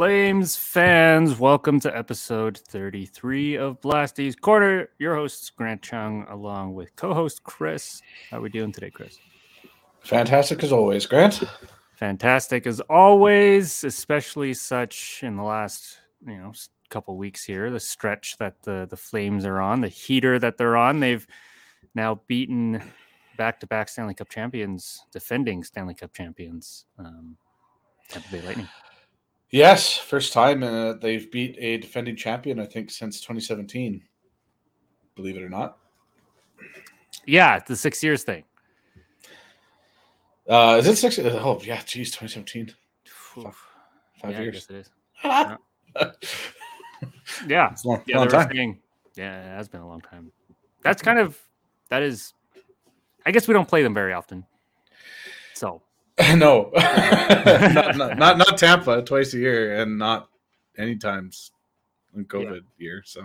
Flames fans, welcome to episode 33 of Blasty's Corner. Your host, Grant Chung, along with co host Chris. How are we doing today, Chris? Fantastic as always, Grant. Fantastic as always, especially such in the last, you know, couple weeks here, the stretch that the, the Flames are on, the heater that they're on. They've now beaten back to back Stanley Cup champions, defending Stanley Cup champions, um, Tampa Bay Lightning. Yes, first time uh, they've beat a defending champion, I think, since 2017. Believe it or not. Yeah, the six years thing. Uh, is it six? Oh, yeah, geez, 2017. Five, five Yeah, years. it is. it's Yeah, a long, yeah, long time. saying, yeah, it has been a long time. That's kind of that is. I guess we don't play them very often. So no, not, not, not not Tampa twice a year, and not any times in COVID year. So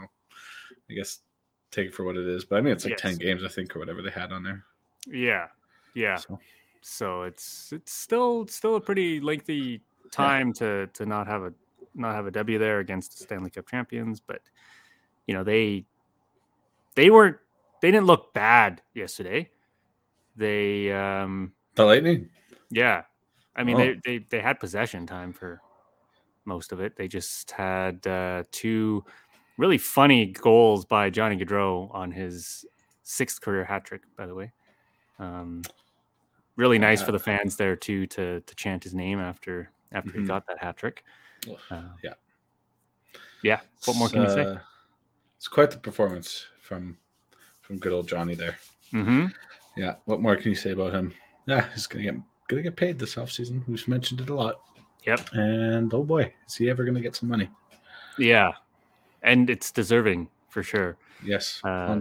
I guess take it for what it is. But I mean, it's like Yes. ten games, I think, or whatever they had on there. yeah, yeah. So So it's it's still still a pretty lengthy time to to not have a not have a W there against the Stanley Cup champions, but you know they they weren't they didn't look bad yesterday. They um the Lightning. Yeah. I mean, Oh. they, they they had possession time for most of it. They just had uh, two really funny goals by Johnny Gaudreau on his sixth career hat trick, by the way. Um, really nice for the fans there too to to chant his name after after he Mhm. got that hat trick. Uh, yeah. yeah. What more can you say? Uh, It's quite the performance from from good old Johnny there. Mm-hmm. Yeah. What more can you say about him? Yeah, he's gonna get gonna get paid this offseason. We've mentioned it a lot. Yep. And oh boy, is he ever gonna get some money? Yeah. And it's deserving for sure. Yes. Uh,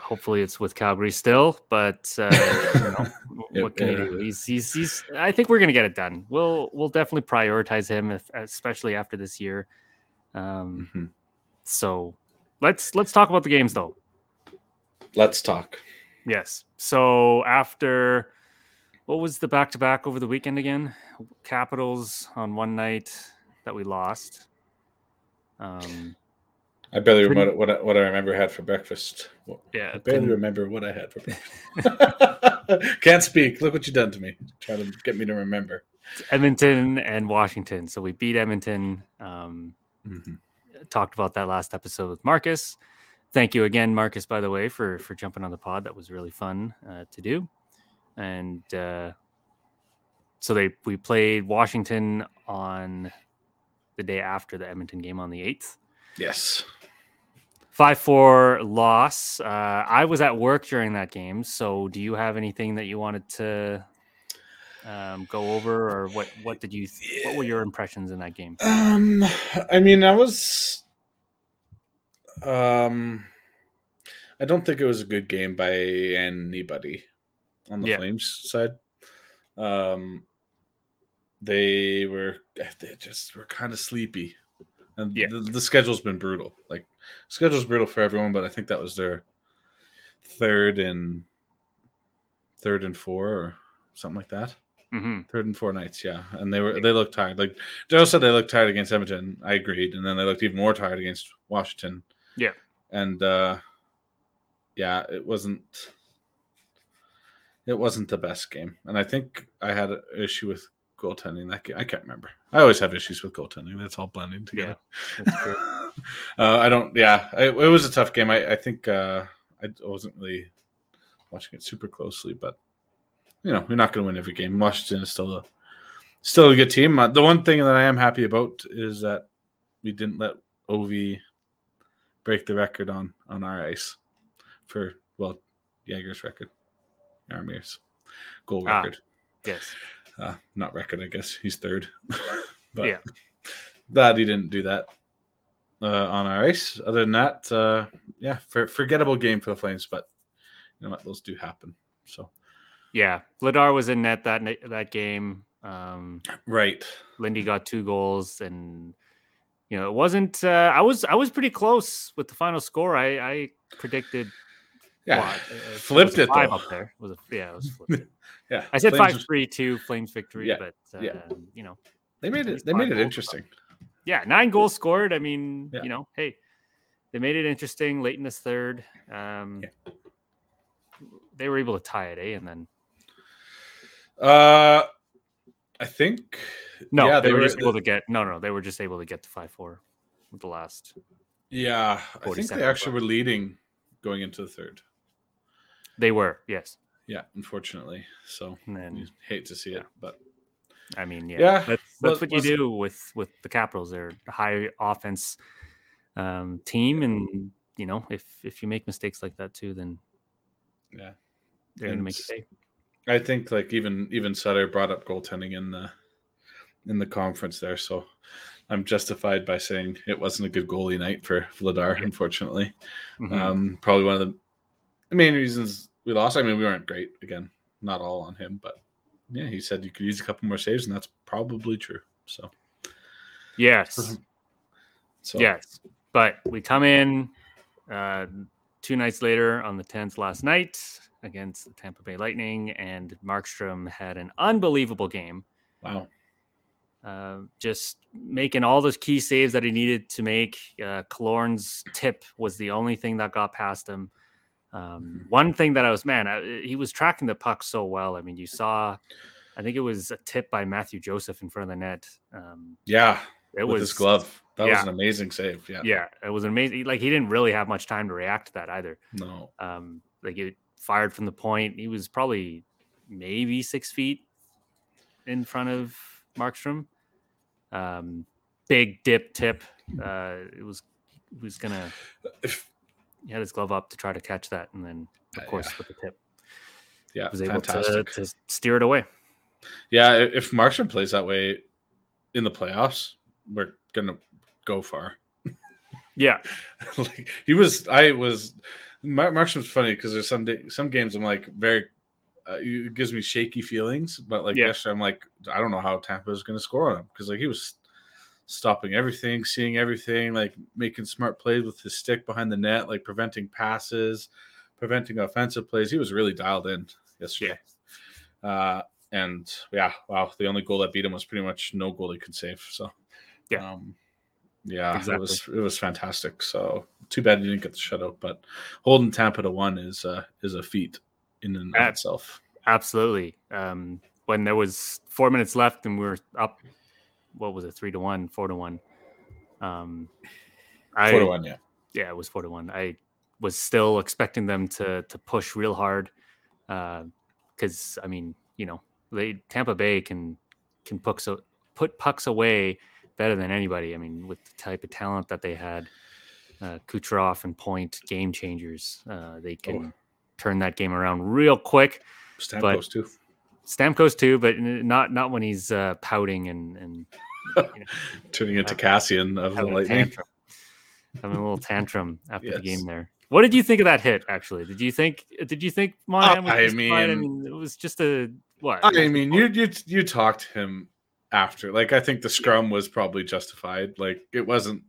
hopefully it's with Calgary still, but uh, you know, what can yeah. he do? He's, he's he's I think we're gonna get it done. We'll we'll definitely prioritize him, if, especially after this year. Um, mhm. so let's let's talk about the games though. Let's talk. Yes. So after what was the back to back over the weekend again? Capitals on one night that we lost. Um, I barely Pretty- remember what I, what I remember had for breakfast. Yeah, I barely remember what I had for breakfast. Can't speak. Look what you've done to me. Trying to get me to remember. Edmonton and Washington. So we beat Edmonton. Um, Mhm. talked about that last episode with Marcus. Thank you again, Marcus, by the way, for for jumping on the pod. That was really fun uh, to do. And uh, so they we played Washington on the day after the Edmonton game on the eighth. Yes. Five four loss. Uh, I was at work during that game. So do you have anything that you wanted to um, go over, or what what did you what were your impressions in that game? Um, I mean, I was. Um, I don't think it was a good game by anybody on the Yeah. Flames side. Um, they were they just were kind of sleepy, and Yeah. the, the schedule's been brutal. Like schedule's brutal for everyone, but I think that was their third and third and four or something like that. hmm Third and four nights, yeah, and they were they looked tired. Like Daryl said, they looked tired against Edmonton. I agreed, and then they looked even more tired against Washington. Yeah. and uh yeah, it wasn't. It wasn't the best game, and I think I had an issue with goaltending that game. I can't remember. I always have issues with goaltending. That's all blending together. True. uh, I don't. Yeah, it, it was a tough game. I, I think uh, I wasn't really watching it super closely, but you know, you're not going to win every game. Washington is still a still a good team. Uh, the one thing that I am happy about is that we didn't let Ov break the record on on our ice for well Jagr's record, Jaromir's goal Ah. record. yes. Uh, not record, I guess he's third. but Yeah. glad he didn't do that uh, on our ice. Other than that, uh, yeah, for, forgettable game for the Flames, but you know what, those do happen. So Yeah. Vladar was in net that that game. Um, right, Lindy got two goals, and you know it wasn't. Uh, I was I was pretty close with the final score. I, I predicted. Yeah, what, uh, flipped was it five though. up there. Was a yeah, it was flipped. Yeah, I said Flames- five three two Flames victory, Yeah, but uh, yeah. you know They made it. They made it interesting. yeah, nine goals scored. I mean, Yeah. you know, hey, they made it interesting late in this third. Um, They were able to tie it, eh? And then Uh, I think no, Yeah, they, they were were- just able to get no, no, they were just able to get to five four with the last. Yeah, I think they actually left. were leading going into the third. They were yes, Yeah, unfortunately. So and you hate to see it, but I mean, yeah, Yeah, that's that's what you do with with the Capitals. They're a high offense um, team, and you know if if you make mistakes like that too, then yeah. they're going to make. I think like even even Sutter brought up goaltending in the in the conference there, so I'm justified by saying it wasn't a good goalie night for Vladar, unfortunately. Mhm. Um, probably one of the main reasons we lost. I mean, we weren't great again, not all on him, but yeah, he said you could use a couple more saves, and that's probably true. So, yes, so yes, but we come in uh, two nights later on the 10th last night against the Tampa Bay Lightning, and Markstrom had an unbelievable game. wow, uh, just making all those key saves that he needed to make. Uh, Kalorn's tip was the only thing that got past him. Um, one thing that I was, man, I, he was tracking the puck so well. I mean, you saw, I think it was a tip by Matthew Joseph in front of the net. Um, yeah, it with was his glove, that was an amazing save. Yeah, Yeah, it was amazing. Like he didn't really have much time to react to that either. no, Um, like it fired from the point. He was probably maybe six feet in front of Markstrom. Um, big dip tip. Uh, it was he was gonna if he had his glove up to try to catch that, and then of Uh, course yeah. with the tip yeah, was able to, fantastic. to steer it away. Yeah, if Markstrom plays that way in the playoffs, we're gonna go far. Yeah, like he was, I was. Mar- Markstrom's funny because there's some day, some games I'm like very. Uh, it gives me shaky feelings, but like Yeah. yesterday, I'm like, I don't know how Tampa is going to score on him because like he was stopping everything, seeing everything, like making smart plays with his stick behind the net, like preventing passes, preventing offensive plays. He was really dialed in yesterday. Uh, and yeah, wow, the only goal that beat him was pretty much no goal he could save. So Yeah. um, yeah, Exactly. it was it was fantastic. So too bad you didn't get the shutout, but holding Tampa to one is uh, is a feat in and of itself. absolutely. Um, when there was four minutes left and we were up, what was it, three to one, four to one? Um, I Four to one, yeah. yeah, it was four to one. I was still expecting them to to push real hard, because I mean, you know, they Tampa Bay can can pucks a- put pucks away better than anybody. I mean, with the type of talent that they had, uh, Kucherov and Point, game changers. Uh, they can turn that game around real quick. Stamkos too. Stamkos too, but not not when he's uh, pouting and and Turning into Cassian of the Lightning. having a little tantrum after the game there. What did you think of that hit? Actually, did you think did you think Monahan was I justified? I mean- mean, it was just a what? I mean, you you you talked him after. Like I think the scrum was probably justified. Like it wasn't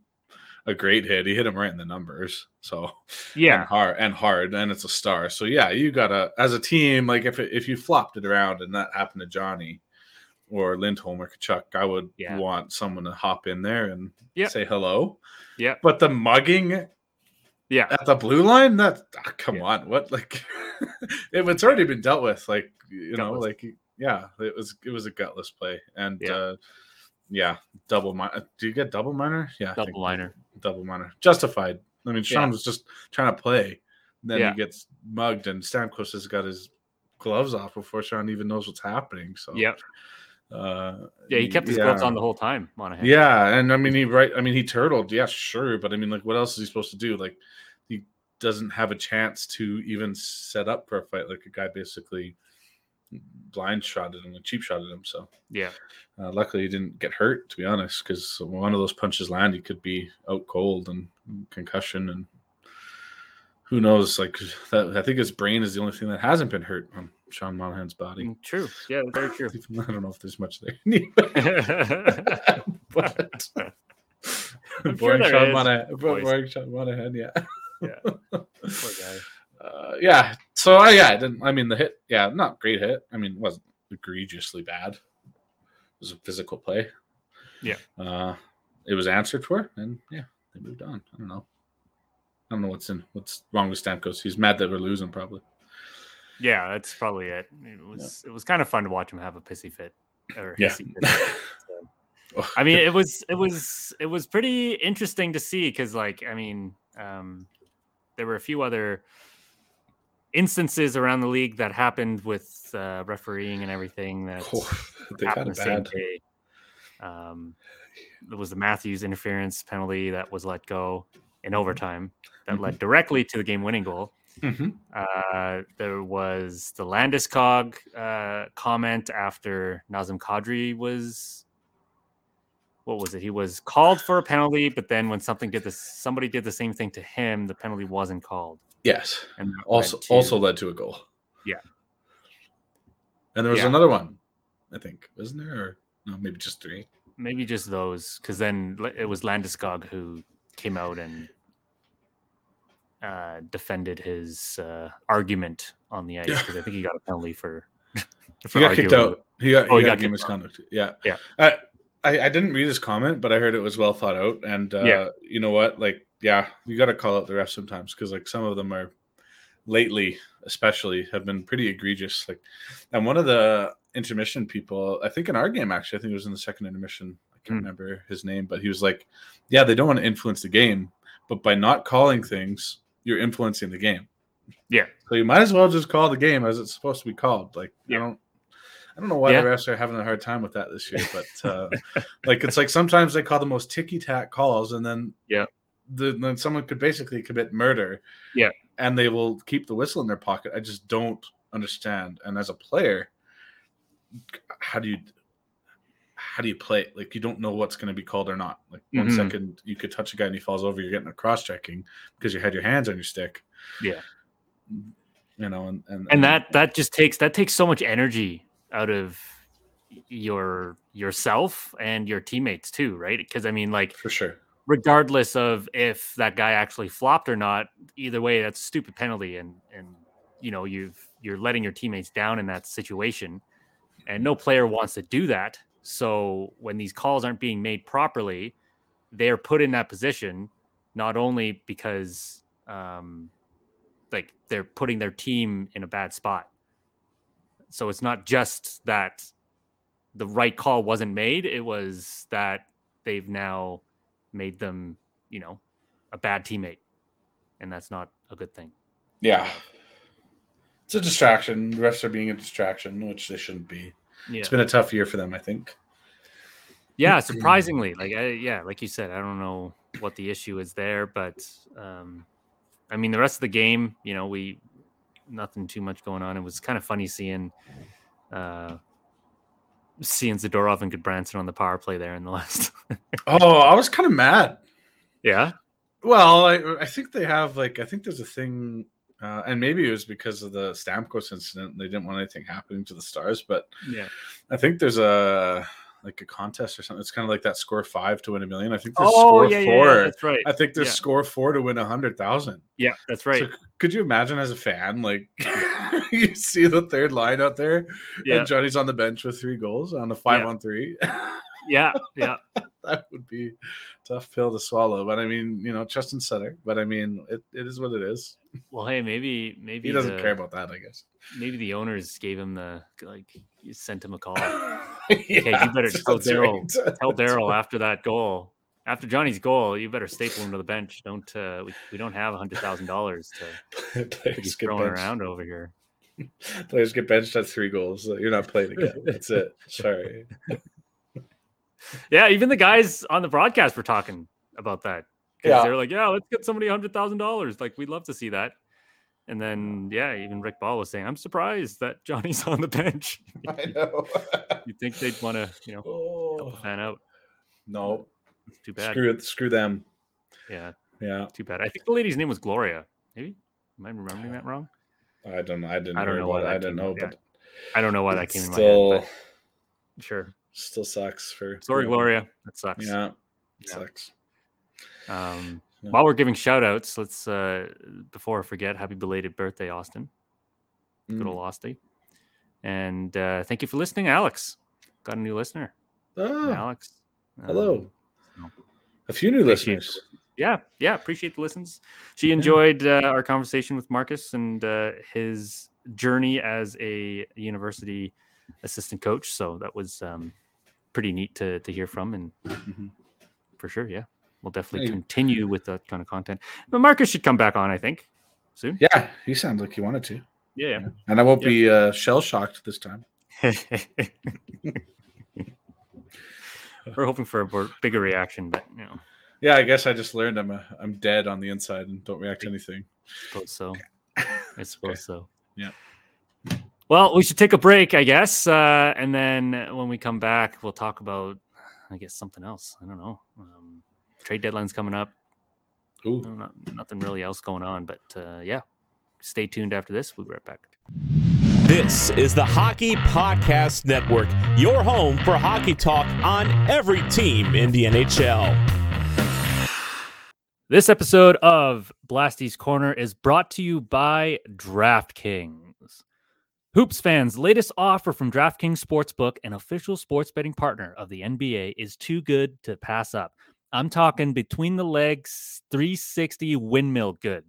a great hit. He hit him right in the numbers. So and yeah, hard and hard, and it's a star. So yeah, you gotta as a team. Like if it, if you flopped it around and that happened to Johnny or Lindholm or Tkachuk, I would Yeah. want someone to hop in there and Yep. say hello. Yeah, But the mugging, Yeah. at the blue line. That ah, come Yeah. on, what like it, it's already been dealt with. Like you know, like yeah, it was it was a gutless play, and Yeah. uh yeah, double minor. Do you get double minor? Yeah, Double liner. double minor, justified. I mean, Sean Yeah. was just trying to play. Then Yeah. he gets mugged, and Stamkos has got his gloves off before Sean even knows what's happening. So Yep. uh, Yeah, he kept his gloves on the whole time, Monahan. Yeah, and I mean he right. I mean he turtled. Yeah, sure, but I mean like what else is he supposed to do? Like he doesn't have a chance to even set up for a fight. Like a guy basically blind shotted him, and cheap shotted him. So Yeah. uh, luckily he didn't get hurt. To be honest, because one of those punches land, he could be out cold and concussion and. Who knows? Like that, I think his brain is the only thing that hasn't been hurt on Sean Monahan's body. Mm, True. Yeah, very true. I don't know if there's much there. but I'm boring there Sean Monahan, boring Sean Monahan, Yeah. yeah, Poor guy. Uh, yeah. So uh, yeah, I didn't. I mean, the hit, yeah, not great hit. I mean, it wasn't egregiously bad. It was a physical play. Yeah. uh, it was answered for, and yeah, they moved on. I don't know. I don't know what's in what's wrong with Stamkos. He's mad that we're losing, probably. Yeah, that's probably it. It was it was kind of fun to watch him have a pissy fit. Or Yeah. fit. I mean, it was it was it was pretty interesting to see because, like, I mean, um, there were a few other instances around the league that happened with uh, refereeing and everything that they got happened it the same bad. day. Um, there was the Matthews interference penalty that was let go in overtime that led directly to the game-winning goal. Mhm. Uh, there was the Landeskog uh, comment after Nazem Kadri was what was it? He was called for a penalty, but then when something did this, somebody did the same thing to him. The penalty wasn't called, Yes. and Also, led to- also led to a goal. Yeah. And there was Yeah. another one, I think, wasn't there? Or no, maybe just three. maybe just those because then it was Landeskog who came out and uh, defended his uh, argument on the ice Yeah. because I think he got a penalty for. He got kicked out. He got, Oh, he he got got misconduct. Yeah. Yeah. I, I I didn't read his comment, but I heard it was well thought out. And uh, Yeah. you know what? Like, yeah, you got to call out the refs sometimes because like some of them are lately, especially, have been pretty egregious. Like, and one of the intermission people, I think in our game actually, I think it was in the second intermission. I can't Hmm. remember his name, but he was like, "Yeah, they don't want to influence the game, but by not calling things, you're influencing the game." Yeah. So you might as well just call the game as it's supposed to be called. Like, Yeah. I don't. I don't know why Yeah. the refs are having a hard time with that this year, but uh, like it's like sometimes they call the most ticky tack calls, and then Yeah. The, then someone could basically commit murder. Yeah. and they will keep the whistle in their pocket. I just don't understand. And as a player, how do you how do you play? it? Like you don't know what's going to be called or not. Like one Mhm. second you could touch a guy and he falls over, you're getting a cross checking because you had your hands on your stick. Yeah. you know, and and, and that that just takes that takes so much energy out of your yourself and your teammates too right because i mean like for sure. Regardless of if that guy actually flopped or not either way that's a stupid penalty and and you know you've you're letting your teammates down in that situation and no player wants to do that. So when these calls aren't being made properly they're put in that position not only because um like they're putting their team in a bad spot. So it's not just that the right call wasn't made it was that they've now made them you know a bad teammate and that's not a good thing Yeah. It's a distraction. The refs are being a distraction, which they shouldn't be. yeah It's been a tough year for them, I think. yeah surprisingly like I, yeah like you said i don't know what the issue is there but um i mean the rest of the game you know we nothing too much going on it was kind of funny seeing uh seeing Zadorov and Gudbranson on the power play there in the last Oh, I was kind of mad. yeah Well, I, I think they have like I think there's a thing, uh, and maybe it was because of the Stamkos incident. They didn't want anything happening to the Stars, but yeah I think there's a like a contest or something. It's kind of like that score five to win a million. I think there's oh score yeah, four. yeah that's right I think there's Yeah. score four to win a hundred thousand. yeah that's right So could you imagine as a fan, like you see the third line out there, Yeah. and Johnny's on the bench with three goals on a five on three? yeah, yeah. that would be a tough pill to swallow. But I mean, you know, Justin Sutter. But I mean, it, it is what it is. Well, hey, maybe maybe He doesn't the, care about that, I guess. Maybe the owners gave him the like you sent him a call. okay, you better tell Daryl- right. Tell Daryl after that goal, after Johnny's goal, you better staple him to the bench. Don't uh, we, we don't have a hundred thousand dollars to, to be Players get throwing benched. around over here. Players get benched at three goals. You're not playing again. That's it. Sorry. Yeah, even the guys on the broadcast were talking about that. Yeah. they're like, "Yeah, let's get somebody hundred thousand dollars. Like, we'd love to see that." And then, yeah, even Rick Ball was saying, "I'm surprised that Johnny's on the bench. I know. You'd think they'd want to, you know, help a oh, fan out. no. It's too bad. Screw it. Screw them. Yeah, Yeah. too bad. I think the lady's name was Gloria. Maybe am I remembering that wrong? I don't know. I didn't I don't know why that I didn't know, but I don't know why that came in my still, head. Sure. Still sucks for. Sorry. Gloria. That sucks. Yeah. Yeah. Sucks. Um, Yeah. While we're giving shout outs, let's, uh, before I forget, happy belated birthday, Austin. Good Mm. old Austin. And uh, thank you for listening, Alex. Got a new listener. Oh, Alex. hello. Um, A few new appreciate listeners. yeah, yeah. Appreciate the listens. She enjoyed uh, our conversation with Marcus and uh, his journey as a university assistant coach. So that was um, pretty neat to to hear from, and Mhm. for sure, yeah, we'll definitely Hey. continue with that kind of content. But Marcus should come back on, I think, soon. Yeah, he sounds like he wanted to. Yeah, And I won't Yeah. be uh, shell shocked this time. We're hoping for a bigger reaction, but you know, Yeah, I guess I just learned I'm a, I'm dead on the inside and don't react to anything. suppose so. I suppose so. Yeah. Well, we should take a break, I guess, uh, and then when we come back, we'll talk about, I guess, something else. I don't know. Um, trade deadline's coming up. Ooh. No, not, nothing really else going on, but uh, yeah, stay tuned after this. We'll be right back. This is the Hockey Podcast Network, your home for hockey talk on every team in the NHL. This episode of Blasty's Corner is brought to you by DraftKings. Hoops fans, latest offer from DraftKings Sportsbook, an official sports betting partner of the NBA, is too good to pass up. I'm talking between the legs, 360 windmill good.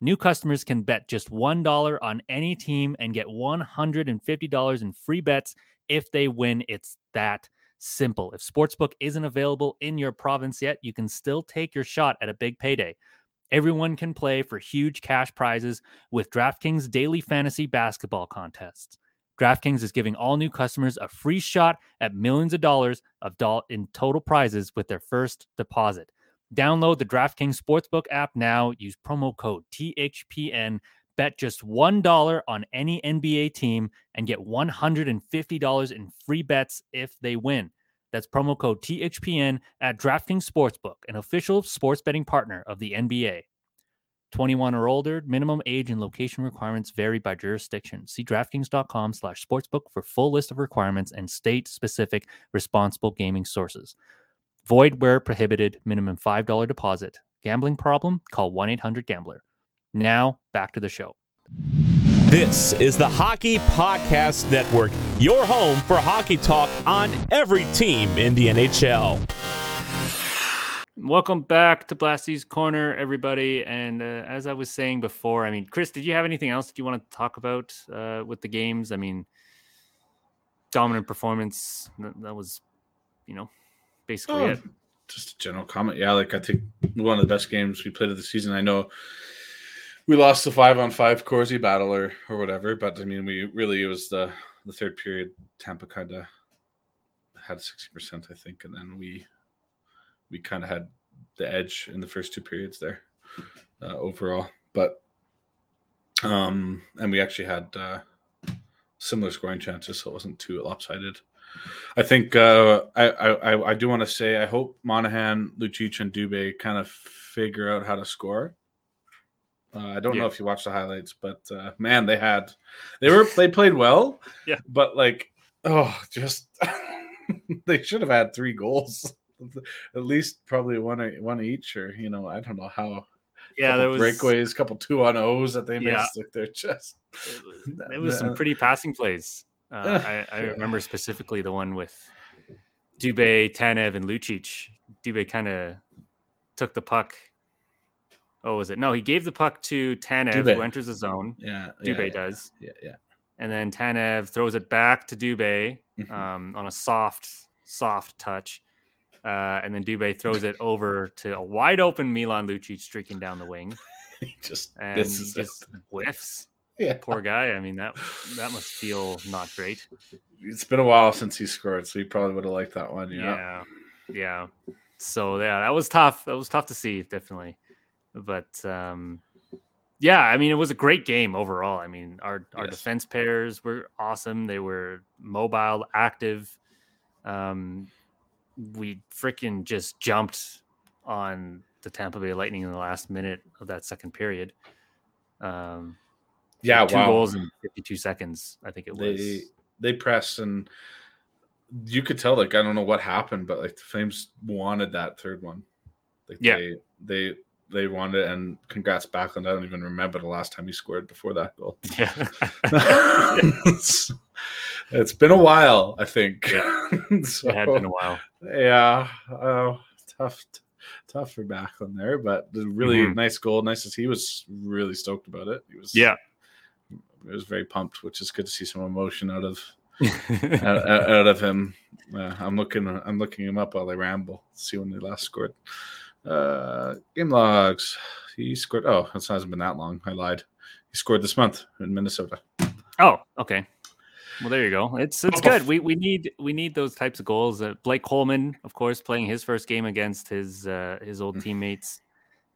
New customers can bet just $1 on any team and get $150 in free bets if they win. It's that simple. If Sportsbook isn't available in your province yet, you can still take your shot at a big payday. Everyone can play for huge cash prizes with DraftKings daily fantasy basketball contests. DraftKings is giving all new customers a free shot at millions of dollars of doll- in total prizes with their first deposit. Download the DraftKings Sportsbook app now. Use promo code THPN. Bet just $1 on any NBA team and get $150 in free bets if they win. That's promo code THPN at DraftKings Sportsbook, an official sports betting partner of the NBA. 21 or older, minimum age and location requirements vary by jurisdiction. See DraftKings.com slash sportsbook for full list of requirements and state-specific responsible gaming sources. Void where prohibited, minimum $5 deposit. Gambling problem? Call 1-800-GAMBLER. Now, back to the show. This is the Hockey Podcast Network, your home for hockey talk on every team in the NHL. Welcome back to Blasty's Corner, everybody. And uh, as I was saying before, I mean, Chris, did you have anything else that you want to talk about uh, with the games? I mean, dominant performance. That, that was, you know, basically Oh, it. just a general comment. Yeah, like I think one of the best games we played of the season. I know we lost the five on five Corsi battle or or whatever, but I mean, we really it was the the third period. Tampa kind of had sixty percent, I think, and then we we kind of had the edge in the first two periods there uh, overall. But um, and we actually had uh, similar scoring chances, so it wasn't too lopsided. I think uh, I, I I do want to say I hope Monahan, Lucic, and Dubé kind of figure out how to score. Uh, I don't know if you watched the highlights, but uh, man, they had they were they played well. Yeah. but like oh, just they should have had three goals, at least probably one one each, or you know I don't know how. Yeah, there was breakaways, couple two on O's that they Yeah. missed. Like they're just It was, some pretty passing plays. Uh, I, I yeah. remember specifically the one with Dubé, Tanev, and Lucic. Dubé kind of took the puck. Oh, was it? No, he gave the puck to Tanev, Dubé. who enters the zone. Yeah, Dubé yeah, yeah, does. Yeah, yeah. And then Tanev throws it back to Dubé Mhm. um, on a soft, soft touch. Uh, and then Dubé throws it over to a wide open Milan Lucic streaking down the wing. he just And he just whiffs. Yeah, Poor guy. I mean, that that must feel not great. it's been a while since he scored, so he probably would have liked that one. Yeah, yeah yeah so yeah that was tough that was tough to see definitely but um yeah i mean it was a great game overall i mean our our Yes. defense pairs were awesome they were mobile active um we freaking just jumped on the tampa bay lightning in the last minute of that second period um yeah. two wow. goals in 52 seconds i think it was they they pressed and you could tell like I don't know what happened, but like the Flames wanted that third one. Like Yeah. they they they wanted it and congrats Backlund. I don't even remember the last time he scored before that goal. yeah it's, it's been a while, I think. So, it had been a while yeah, uh, tough, tough for Backlund there, but the really Mhm. nice goal. Nice as he was really stoked about it. He was yeah he was very pumped, which is good to see some emotion out of out, out- out of him. Uh, I'm looking. I'm looking him up while I ramble. See when they last scored. Uh, game logs. He scored. Oh, it hasn't been that long. I lied. He scored this month in Minnesota. Oh, okay. Well, there you go. It's it's good. We we need we need those types of goals. Uh, Blake Coleman, of course, playing his first game against his uh, his old Mhm. teammates.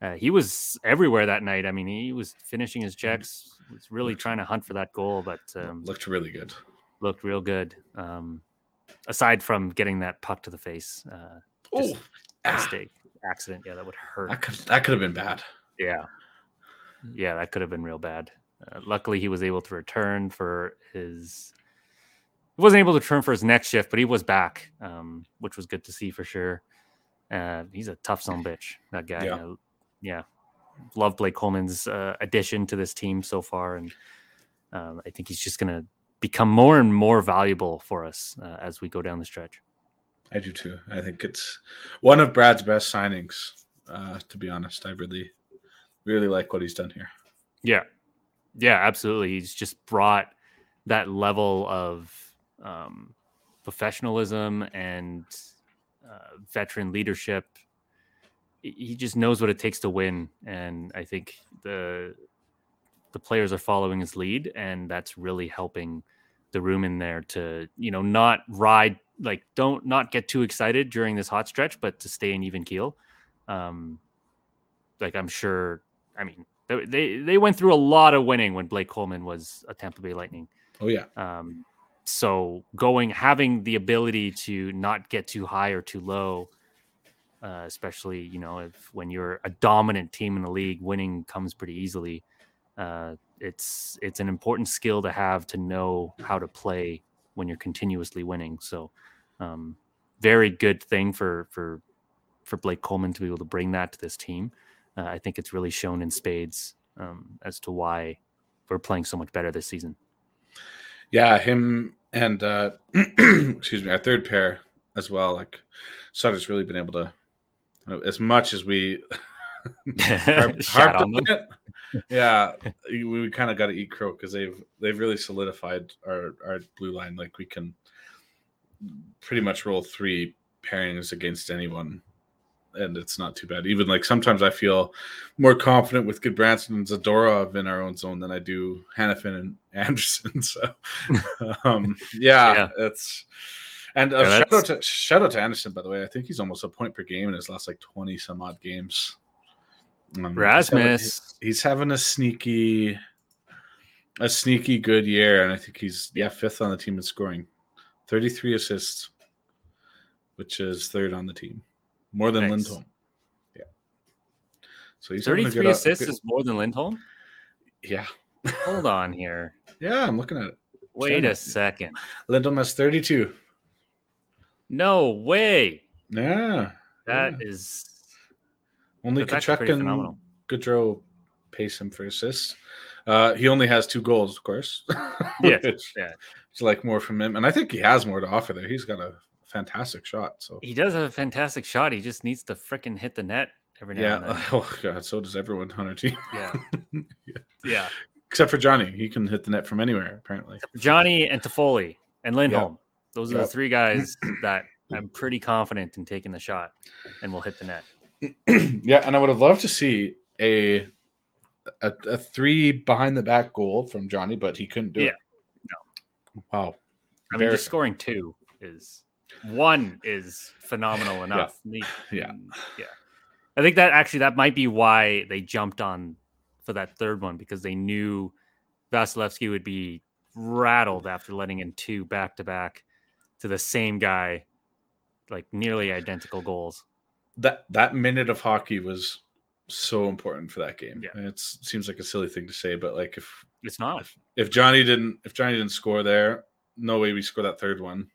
Uh, he was everywhere that night. I mean, he was finishing his checks. Was really trying to hunt for that goal, but um, Looked really good. looked real good. Um, aside from getting that puck to the face, uh, Oh, ah, mistake, accident. Yeah, that would hurt. that could that could have been bad. Yeah. Yeah, that could have been real bad. Uh, luckily, he was able to return for his. He wasn't able to return for his next shift, but he was back, um, which was good to see for sure. Uh, he's a tough son bitch, that guy. Yeah. Uh, yeah. Love Blake Coleman's uh, addition to this team so far. And um, I think he's just going to become more and more valuable for us uh, as we go down the stretch. I do too. I think it's one of Brad's best signings. Uh, to be honest, I really, really like what he's done here. Yeah. Yeah, absolutely. He's just brought that level of um, professionalism and uh, veteran leadership. He- He just knows what it takes to win, and I think the the players are following his lead, and that's really helping the room in there to you know not ride like don't not get too excited during this hot stretch, but to stay an even keel. Um, like I'm sure, I mean, they, they they went through a lot of winning when Blake Coleman was a Tampa Bay Lightning. Oh yeah, Um, so going having the ability to not get too high or too low, uh, especially you know if when you're a dominant team in the league, winning comes pretty easily. Uh, it's it's an important skill to have to know how to play when you're continuously winning. So, um, very good thing for for for Blake Coleman to be able to bring that to this team. Uh, I think it's really shown in spades um, as to why we're playing so much better this season. yeah. Him and uh, excuse me, our third pair as well. Like Sutter's really been able to, as much as we harp, harped on them. it. Yeah, we, kind of got to eat crow because they've they've really solidified our our blue line. Like we can pretty much roll three pairings against anyone, and it's not too bad. Even like sometimes I feel more confident with Gudbranson and Zadorov in our own zone than I do Hanifin and Anderson. So, um, yeah, Yeah. it's. And uh, Yeah, shout out to shout out to Anderson, by the way. I think he's almost a point per game in his last like twenty some odd games. Um, he's having- Rasmus. he's having a sneaky, a sneaky good year, and I think he's yeah fifth on the team in scoring, thirty three assists, which is third on the team, more than Nice. Lindholm. Yeah. So he's having a 33 good- uh, assists good- is more than Lindholm? yeah, Hold on here. yeah. I'm looking at it. Wait Sure. a second. Lindholm has thirty two. No way. Yeah, That Yeah. is only That's Tkachuk and phenomenal. Gaudreau pace him for assists. Uh, he only has two goals, of course. Yeah, Which- yeah. It's like more from him, and I think he has more to offer there. He's got a fantastic shot. So He does have a fantastic shot. He just needs to frickin' hit the net every now yeah, and then. oh god, so does everyone on our team, Yeah. Yeah. yeah. except for Johnny. He can hit the net from anywhere apparently. Johnny and Toffoli and Lindholm. Those are Yep. the three guys that I'm pretty confident in taking the shot and will hit the net. yeah, and I would have loved to see a, a a three behind the back goal from Johnny, but he couldn't do Yeah, it. No. Wow. I mean, just scoring two is one is phenomenal enough. Yeah. mm, yeah. I think that actually that might be why they jumped on for that third one because they knew Vasilevskiy would be rattled after letting in two back to back to the same guy, like nearly identical goals. That that minute of hockey was so important for that game. Yeah. It seems like a silly thing to say, but like if It's not. if Johnny didn't if Johnny didn't score there, no way we score that third one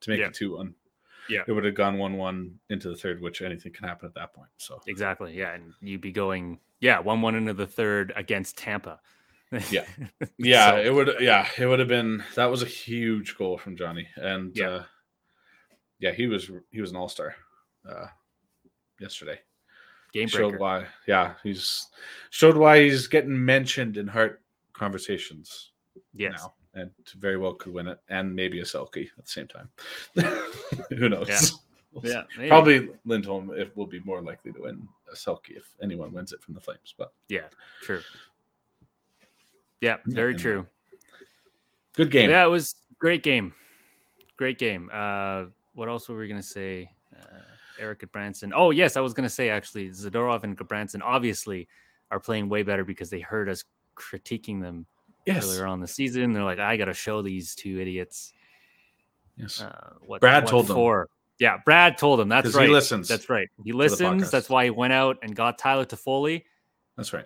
to make Yeah. it two one. Yeah. It would have gone one one into the third, which anything can happen at that point. So Exactly. Yeah. And you'd be going, yeah, 1 1 into the third against Tampa. Yeah. yeah, So- it would yeah, it would have been that was a huge goal from Johnny. And Yeah. uh yeah, he was he was an all-star uh yesterday. Game showed why yeah, he's showed why he's getting mentioned in Hart conversations Yes. now. And very well could win it, and maybe a Selke at the same time. Who knows? Yeah. Yeah. Probably Lindholm it will be more likely to win a Selke if anyone wins it from the Flames. But Yeah. True. Yeah. Very uh, true. good game. Yeah. It was great game. Great game. Uh, what else were we going to say? Uh, Eric Branson. Oh, yes. I was going to say actually, Zadorov and Branson obviously are playing way better because they heard us critiquing them yes. earlier on the season. They're like, I got to show these two idiots Yes. uh, what Brad what told them. for. Yeah, Brad told him. That's 'Cause he listens That's right. He listens. That's why he went out and got Tyler Toffoli That's right.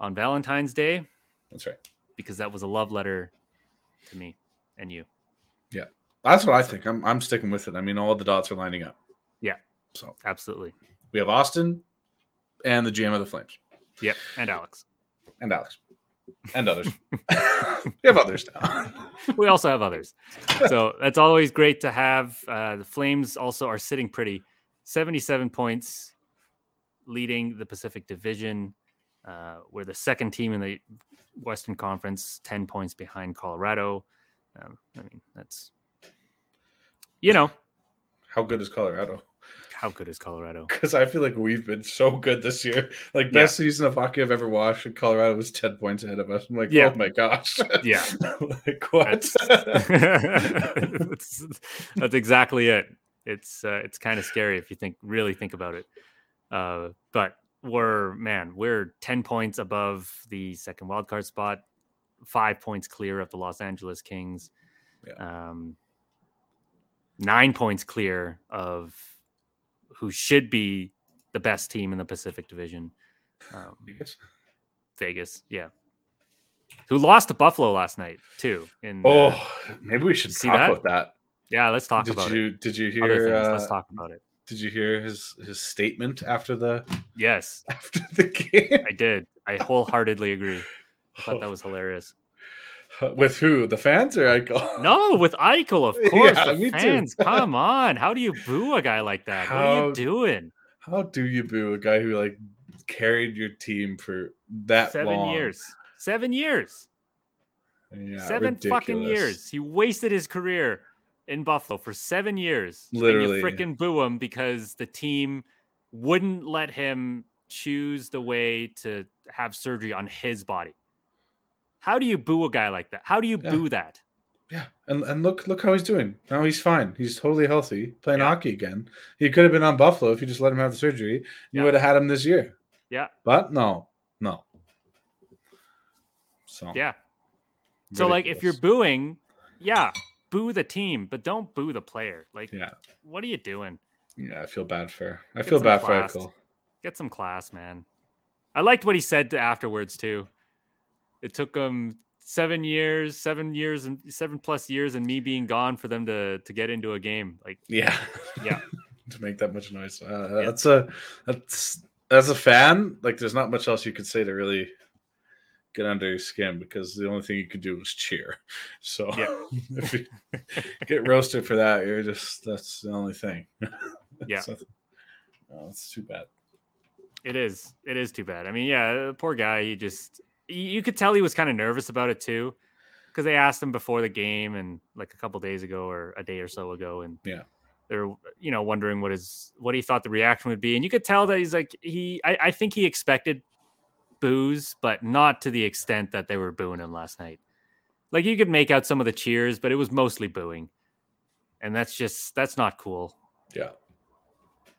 on Valentine's Day That's right. because that was a love letter to me and you. Yeah. That's what I think. I'm I'm sticking with it. I mean, all the dots are lining up. So Absolutely. we have Austin and the GM of the Flames. Yep. And Alex. And Alex. And others. we have others now. we also have others. So that's always great to have. Uh, the Flames also are sitting pretty 77 points, leading the Pacific Division. Uh, we're the second team in the Western Conference, 10 points behind Colorado. Um, I mean, that's, you know, How good is Colorado? How good is Colorado? Because I feel like we've been so good this year. Like Yeah. best season of hockey I've ever watched, and Colorado was ten points ahead of us. I'm like, Yeah. oh my gosh. Yeah. like what? that's, that's exactly it. It's uh, it's kind of scary if you think really think about it. Uh, but we're man, we're ten points above the second wildcard spot, five points clear of the Los Angeles Kings, um, nine points clear of who should be the best team in the Pacific Division, um, Vegas. Yeah, who lost to Buffalo last night too. In uh, oh, maybe we should See talk that? about that. yeah, let's talk Did about you it. did you hear uh, let's talk about it. did you hear his his statement after the Yes, after the game? I did. I wholeheartedly agree. I thought that was hilarious. With who? The fans or Eichel? No, with Eichel, of course. Yeah, the me too. fans, come on. How do you boo a guy like that? What are you doing? How do you boo a guy who like carried your team for that Seven long? years. Seven years. Yeah, seven fucking years. He wasted his career in Buffalo for seven years. Literally. And you freaking boo him because the team wouldn't let him choose the way to have surgery on his body. How do you boo a guy like that? How do you Yeah. boo that? Yeah, and and look look how he's doing. Now he's fine. He's totally healthy, playing Yeah. hockey again. He could have been on Buffalo if you just let him have the surgery. You Yeah. would have had him this year. Yeah. But no, no. So Yeah. So like if you're booing, yeah, boo the team, but don't boo the player. Like yeah, what are you doing? yeah, I feel bad for. I Get feel bad class. for Eichel. Get some class, man. I liked what he said to afterwards too. It took them seven years, seven years, and seven plus years, and me being gone for them to to get into a game. Like, Yeah, Yeah. to make that much noise. Uh, Yeah. That's a that's as a fan. Like, there's not much else you could say to really get under your skin because the only thing you could do was cheer. So Yeah. if you get roasted for that, you're just that's the only thing. Yeah. So, it's too bad. It is. It is too bad. I mean, yeah, poor guy. He just you could tell he was kind of nervous about it too, because they asked him before the game and like a couple days ago or a day or so ago, and Yeah. they're you know wondering what his what he thought the reaction would be, and you could tell that he's like he. I, I think he expected boos, but not to the extent that they were booing him last night. Like you could make out some of the cheers, but it was mostly booing, and that's just that's not cool Yeah.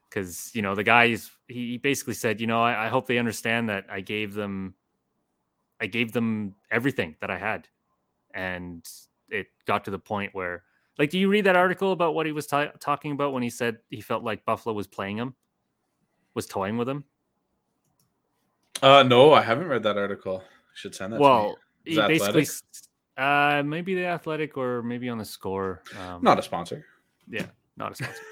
because you know the guys he he basically said you know I, I hope they understand that i gave them i gave them everything that i had and it got to the point where like do you read that article about what he was ta- talking about when he said he felt like buffalo was playing him was toying with him Uh no, I haven't read that article. You should send that to well he basically uh maybe the athletic or maybe on the score um, Not a sponsor. Yeah, not a sponsor.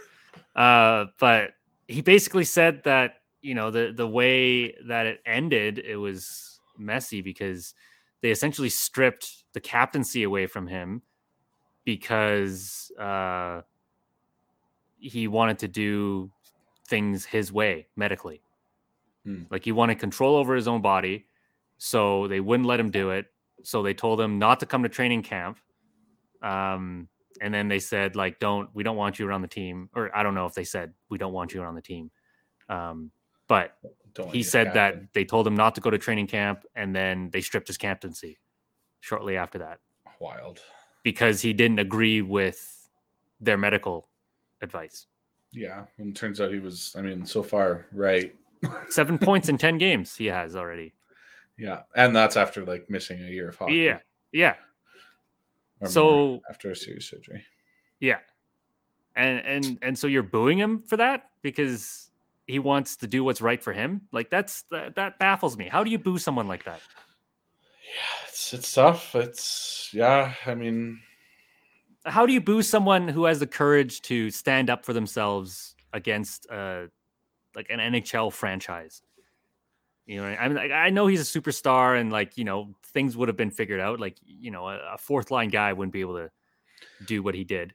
uh, but he basically said that you know the the way that it ended, it was messy because they essentially stripped the captaincy away from him because uh, he wanted to do things his way medically. Hmm. Like he wanted control over his own body, so they wouldn't let him do it. So they told him not to come to training camp. Um, and then they said like, "Don't we don't want you around the team," or I don't know if they said we don't want you around the team. Um, but Don't he said that they told him not to go to training camp, and then they stripped his captaincy shortly after that wild. because he didn't agree with their medical advice. Yeah. And it turns out he was, I mean, so far, right. Seven points in ten games he has already. Yeah. And that's after like missing a year of hockey. Yeah, yeah. So after a serious surgery. Yeah. And and and so you're booing him for that because he wants to do what's right for him? Like that's that, that baffles me. How do you boo someone like that? Yeah, it's it's tough. It's yeah, I mean, How do you boo someone who has the courage to stand up for themselves against uh like an NHL franchise? You know, I mean, like, I know he's a superstar, and like you know, things would have been figured out. Like you know, a, a fourth line guy wouldn't be able to do what he did,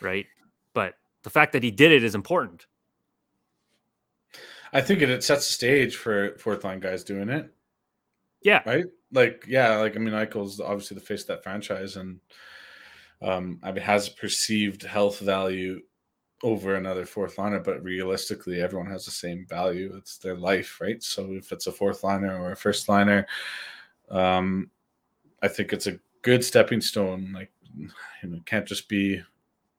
right? But the fact that he did it is important. I think it, it sets the stage for fourth line guys doing it, Yeah, right? Like, yeah, like I mean, Eichel's obviously the face of that franchise, and um, I mean, has perceived health value over another fourth liner, but realistically, everyone has the same value. It's their life, right? So if it's a fourth liner or a first liner, um, I think it's a good stepping stone. Like, you know, it can't just be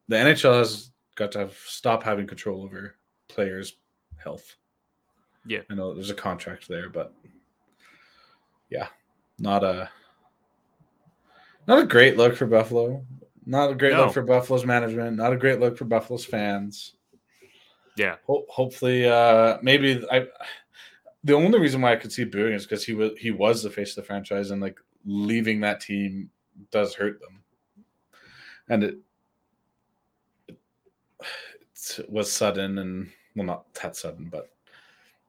the NHL has got to have stop having control over players' health. Yeah. I know there's a contract there, but yeah, not a not a great look for Buffalo. Not a great No. look for Buffalo's management. Not a great look for Buffalo's fans. yeah. Ho- hopefully, uh, maybe I. The only reason why I could see booing is because he was he was the face of the franchise, and like leaving that team does hurt them, and it, it was sudden and well, not that sudden, but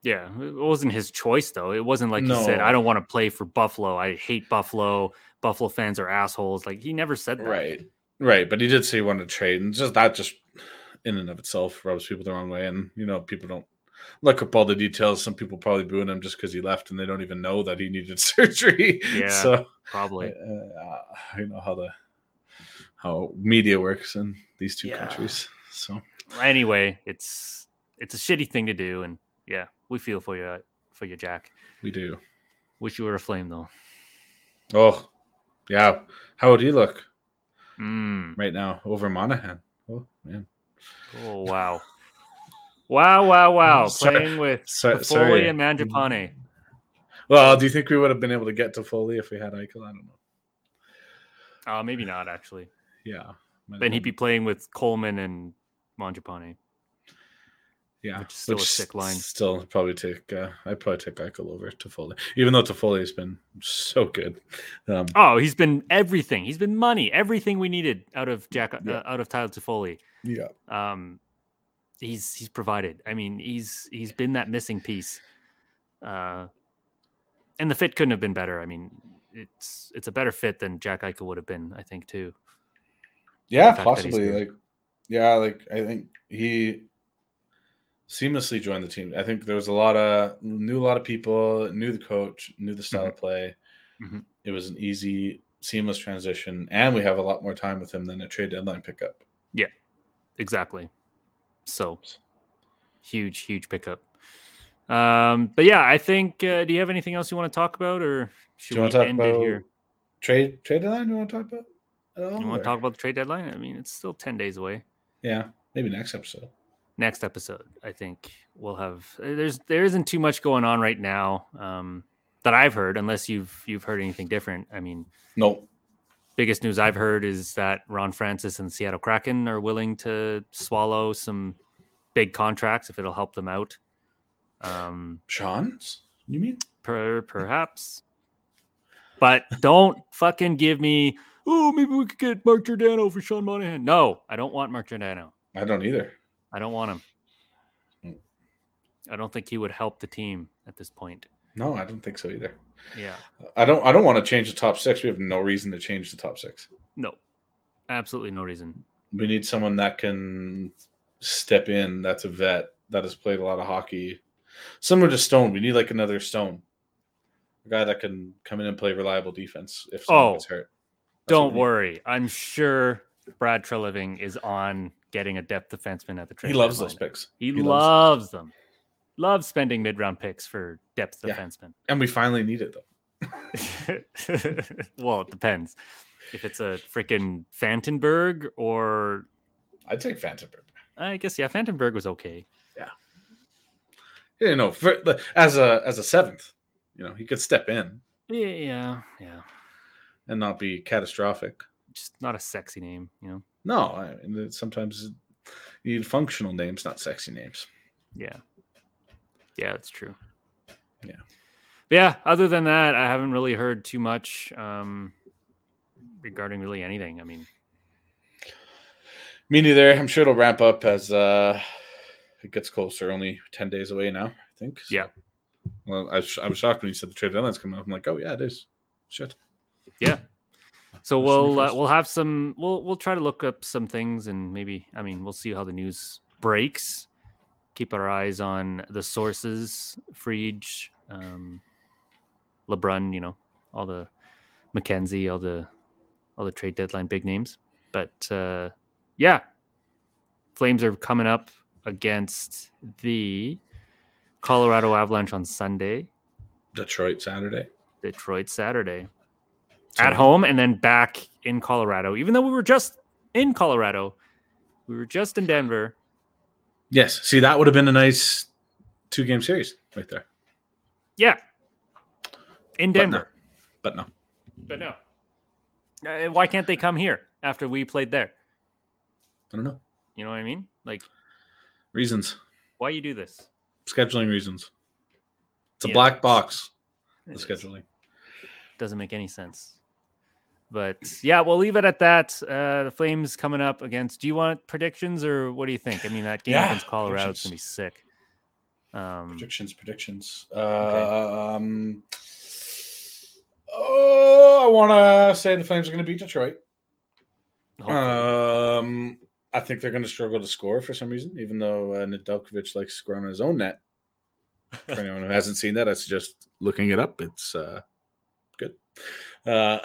Yeah, it wasn't his choice though. It wasn't like he said, "I don't want to play for Buffalo. I hate Buffalo. Buffalo fans are assholes." Like he never said that. right, right. But he did say he wanted to trade, and just that just in and of itself rubs people the wrong way, and you know people don't look up all the details. Some people probably booing him just because he left, and they don't even know that he needed surgery. Yeah. so. Probably. uh, you know how the how media works in these two Yeah. countries. So Anyway, it's it's a shitty thing to do, and yeah, we feel for you for you, Jack. we do. Wish you were a flame though. Oh, yeah. How would he look Mm. right now over Monahan? Oh man, Oh wow. Wow, wow, wow. Sorry- Playing with so- Foley and Mangiapane. Well, do you think we would have been able to get Toffoli if we had Eichel? I don't know. Uh, maybe not actually. Yeah. Then he'd be playing with Coleman and Mangiapane. Yeah, which is still a sick line. Still, probably take. Uh, I'd probably take Eichel over Toffoli, even though Toffoli has been so good. Um, Oh, he's been everything. He's been money. Everything we needed out of Jack, Yeah. uh, out of Tyler Toffoli. yeah, um he's he's provided i mean he's he's been that missing piece uh and the fit couldn't have been better i mean it's it's a better fit than Jack Eichel would have been, I think, too. Yeah, fact that he's possibly. Like, yeah, like I think he seamlessly joined the team. I think there was a lot of knew a lot of people, knew the coach, knew the style of play. Mhm. It was an easy, seamless transition, and we have a lot more time with him than a trade deadline pickup. Yeah, exactly. So huge, huge pickup. Um, but yeah, I think. Uh, do you have anything else you want to talk about, or should we want to talk end about it here? trade trade deadline? You want to talk about? At all, You want or- to talk about the trade deadline? I mean, it's still ten days away. Yeah, maybe next episode. Next episode, I think we'll have. uh, There's there isn't too much going on right now um, that I've heard, unless you've you've heard anything different. I mean, No, biggest news I've heard is that Ron Francis and Seattle Kraken are willing to swallow some big contracts if it'll help them out. Um, Sean's. You mean? per, perhaps, but don't fucking give me. Oh, maybe we could get Mark Giordano for Sean Monahan. No, I don't want Mark Giordano. I don't either. I don't want him. Mm. I don't think he would help the team at this point. No, I don't think so either. Yeah, I don't. I don't want to change the top six. We have no reason to change the top six. no, absolutely no reason. We need someone that can step in. That's a vet that has played a lot of hockey. Similar to Stone, we need like another Stone, a guy that can come in and play reliable defense if someone Oh, gets hurt. That's Don't worry. I'm sure Brad Treliving is on getting a depth defenseman at the trade. He loves deadline. those picks. He, He loves, them. Loves spending mid round picks for depth Yeah. defensemen. and we finally need it though. well, it depends. If it's a freaking Fantenberg or I'd take Fantenberg. I guess yeah, Fantenberg was okay. Yeah, you know, for, as a as a seventh, you know, he could step in Yeah, yeah, yeah. and not be catastrophic. Just not a sexy name, you know. No, I mean, sometimes you need functional names, not sexy names. Yeah. Yeah, that's true. Yeah. But yeah, other than that, I haven't really heard too much um regarding really anything. I mean, Me neither. I'm sure it'll ramp up as uh it gets closer. Only ten days away now, I think. So- Yeah. Well, I, was- I was shocked when you said the trade deadline's coming up. I'm like, oh yeah, it is. Shit. yeah. So Question we'll uh, we'll have some we'll we'll try to look up some things and maybe I mean we'll see how the news breaks. Keep our eyes on the sources, Freege, um, LeBrun, you know, all the McKenzie, all the all the trade deadline big names. But uh, yeah, Flames are coming up against the Colorado Avalanche on Sunday, Detroit Saturday. Detroit Saturday So- at home, and then back in Colorado. Even though we were just in Colorado, we were just in Denver. Yes. See, that would have been a nice two game series right there. Yeah, in But no. Denver. But no. But no. Uh, why can't they come here after we played there? I don't know. You know what I mean? Like, Reasons. why you do this? Scheduling reasons. It's a Yeah. black box, the It scheduling. doesn't make any sense. But yeah, we'll leave it at that. Uh, the Flames coming up against. Do you want predictions or what do you think? I mean, that game Yeah, against Colorado is gonna be sick. Um, Predictions, predictions. Um, oh, I want to say the Flames are going to beat Detroit. hopefully. Um, I think they're going to struggle to score for some reason, even though uh, Nedeljkovic likes to score on his own net. For anyone who hasn't seen that, I suggest looking it up. It's uh, good. Uh,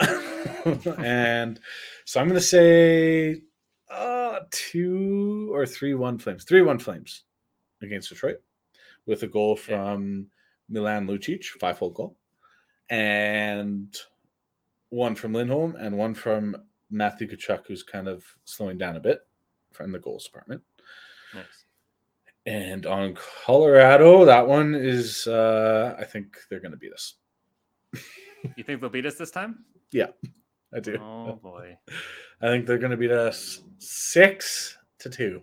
and so I'm going to say uh, two or three one Flames, three one Flames against Detroit, with a goal from Milan Lucic, five hole goal, and one from Lindholm and one from Matthew Tkachuk, who's kind of slowing down a bit from the goals department. nice. And on Colorado, that one is uh I think they're gonna beat us. You think they'll beat us this time? Yeah, I do. Oh boy. I think they're gonna beat us six to two.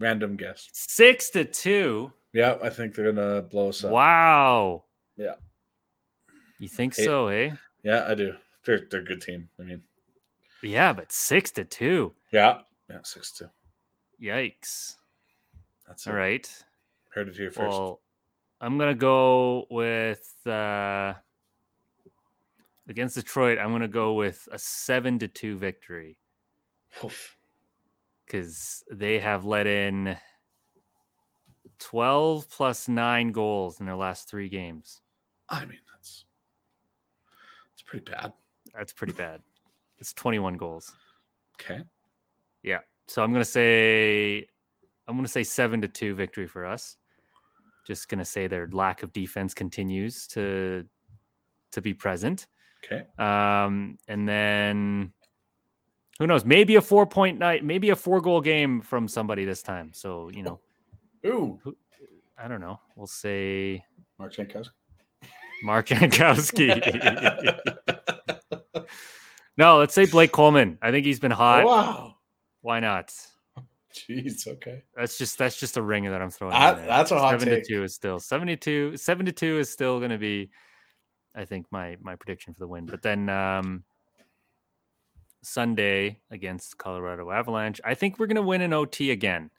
Random guess. Six to two. Yeah, I think they're gonna blow us up. Wow. Yeah. You think It- so, eh? Yeah, I do. They're they're a good team. I mean, Yeah, but six to two. yeah, yeah, six to two. Yikes. That's All it. right. Heard it here first. Well, I'm gonna go with uh Against Detroit, I'm going to go with a 7 to 2 victory cuz they have let in 12 plus 9 goals in their last 3 games. I mean, that's it's pretty bad. That's pretty bad. It's 21 goals. Okay. Yeah. So I'm gonna say I'm gonna say seven to two victory for us. Just gonna say their lack of defense continues to to be present. Okay. Um, and then who knows? Maybe a four point night, maybe a four goal game from somebody this time. So you know, Ooh. I don't know. We'll say Mark Jankowski. Mark Jankowski. no, let's say Blake Coleman. I think he's been hot. wow. Why not? Jeez. Okay. That's just that's just a ringer that I'm throwing. in that's a hot seven take. to two is still seventy two. 72 is still going to be, I think my my prediction for the win. But then um Sunday against Colorado Avalanche, I think we're going to win an OT again.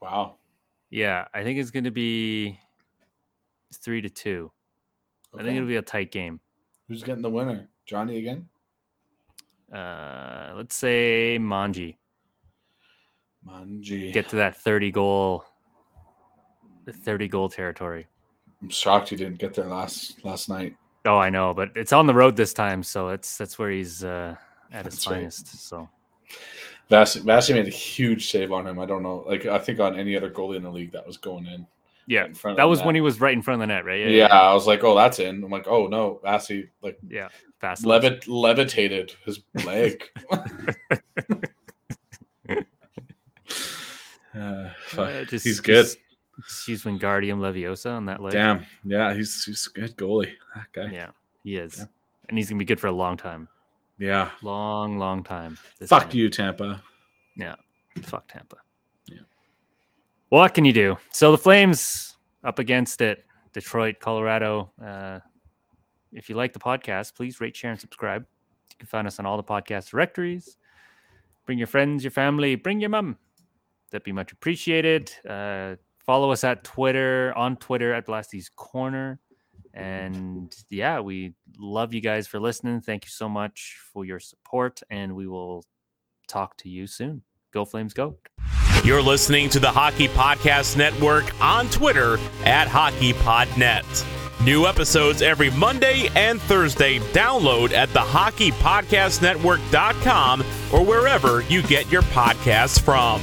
Wow. Yeah, I think it's going to be three to two. I think it'll be a tight game. Who's getting the winner? Johnny again? Uh, let's say Manji Manji. get to that thirty goal, thirty goal territory. I'm shocked he didn't get there last last night. Oh, I know, but it's on the road this time, so it's that's where he's uh, at his That's right. finest. So Vassie made a huge save on him. I don't know. Like I think on any other goalie in the league that was going in. yeah, in that was the when he was right in front of the net, right? Yeah, I was like, oh, that's in. I'm like, oh no, Vassie like yeah. Fast levit levitated his leg. Uh, fuck. Uh, just- he's good. just Excuse Wingardium Leviosa on that leg. Damn. Yeah, he's he's a good goalie. That guy. Yeah, he is, Yeah. and he's gonna be good for a long time, Yeah. long, long time. Fuck man. you, Tampa. Yeah. Fuck Tampa. Yeah. What can you do? So the Flames up against it. Detroit, Colorado. Uh, if you like the podcast, please rate, share, and subscribe. You can find us on all the podcast directories. Bring your friends, your family, bring your mom. That'd be much appreciated. Uh, follow us at Twitter, on Twitter at Blasty's Corner. And yeah, we love you guys for listening. Thank you so much for your support, and we will talk to you soon. Go Flames, go. You're listening to the Hockey Podcast Network on Twitter at HockeyPodNet. New episodes every Monday and Thursday. Download at the HockeyPodcastNetwork.com or wherever you get your podcasts from.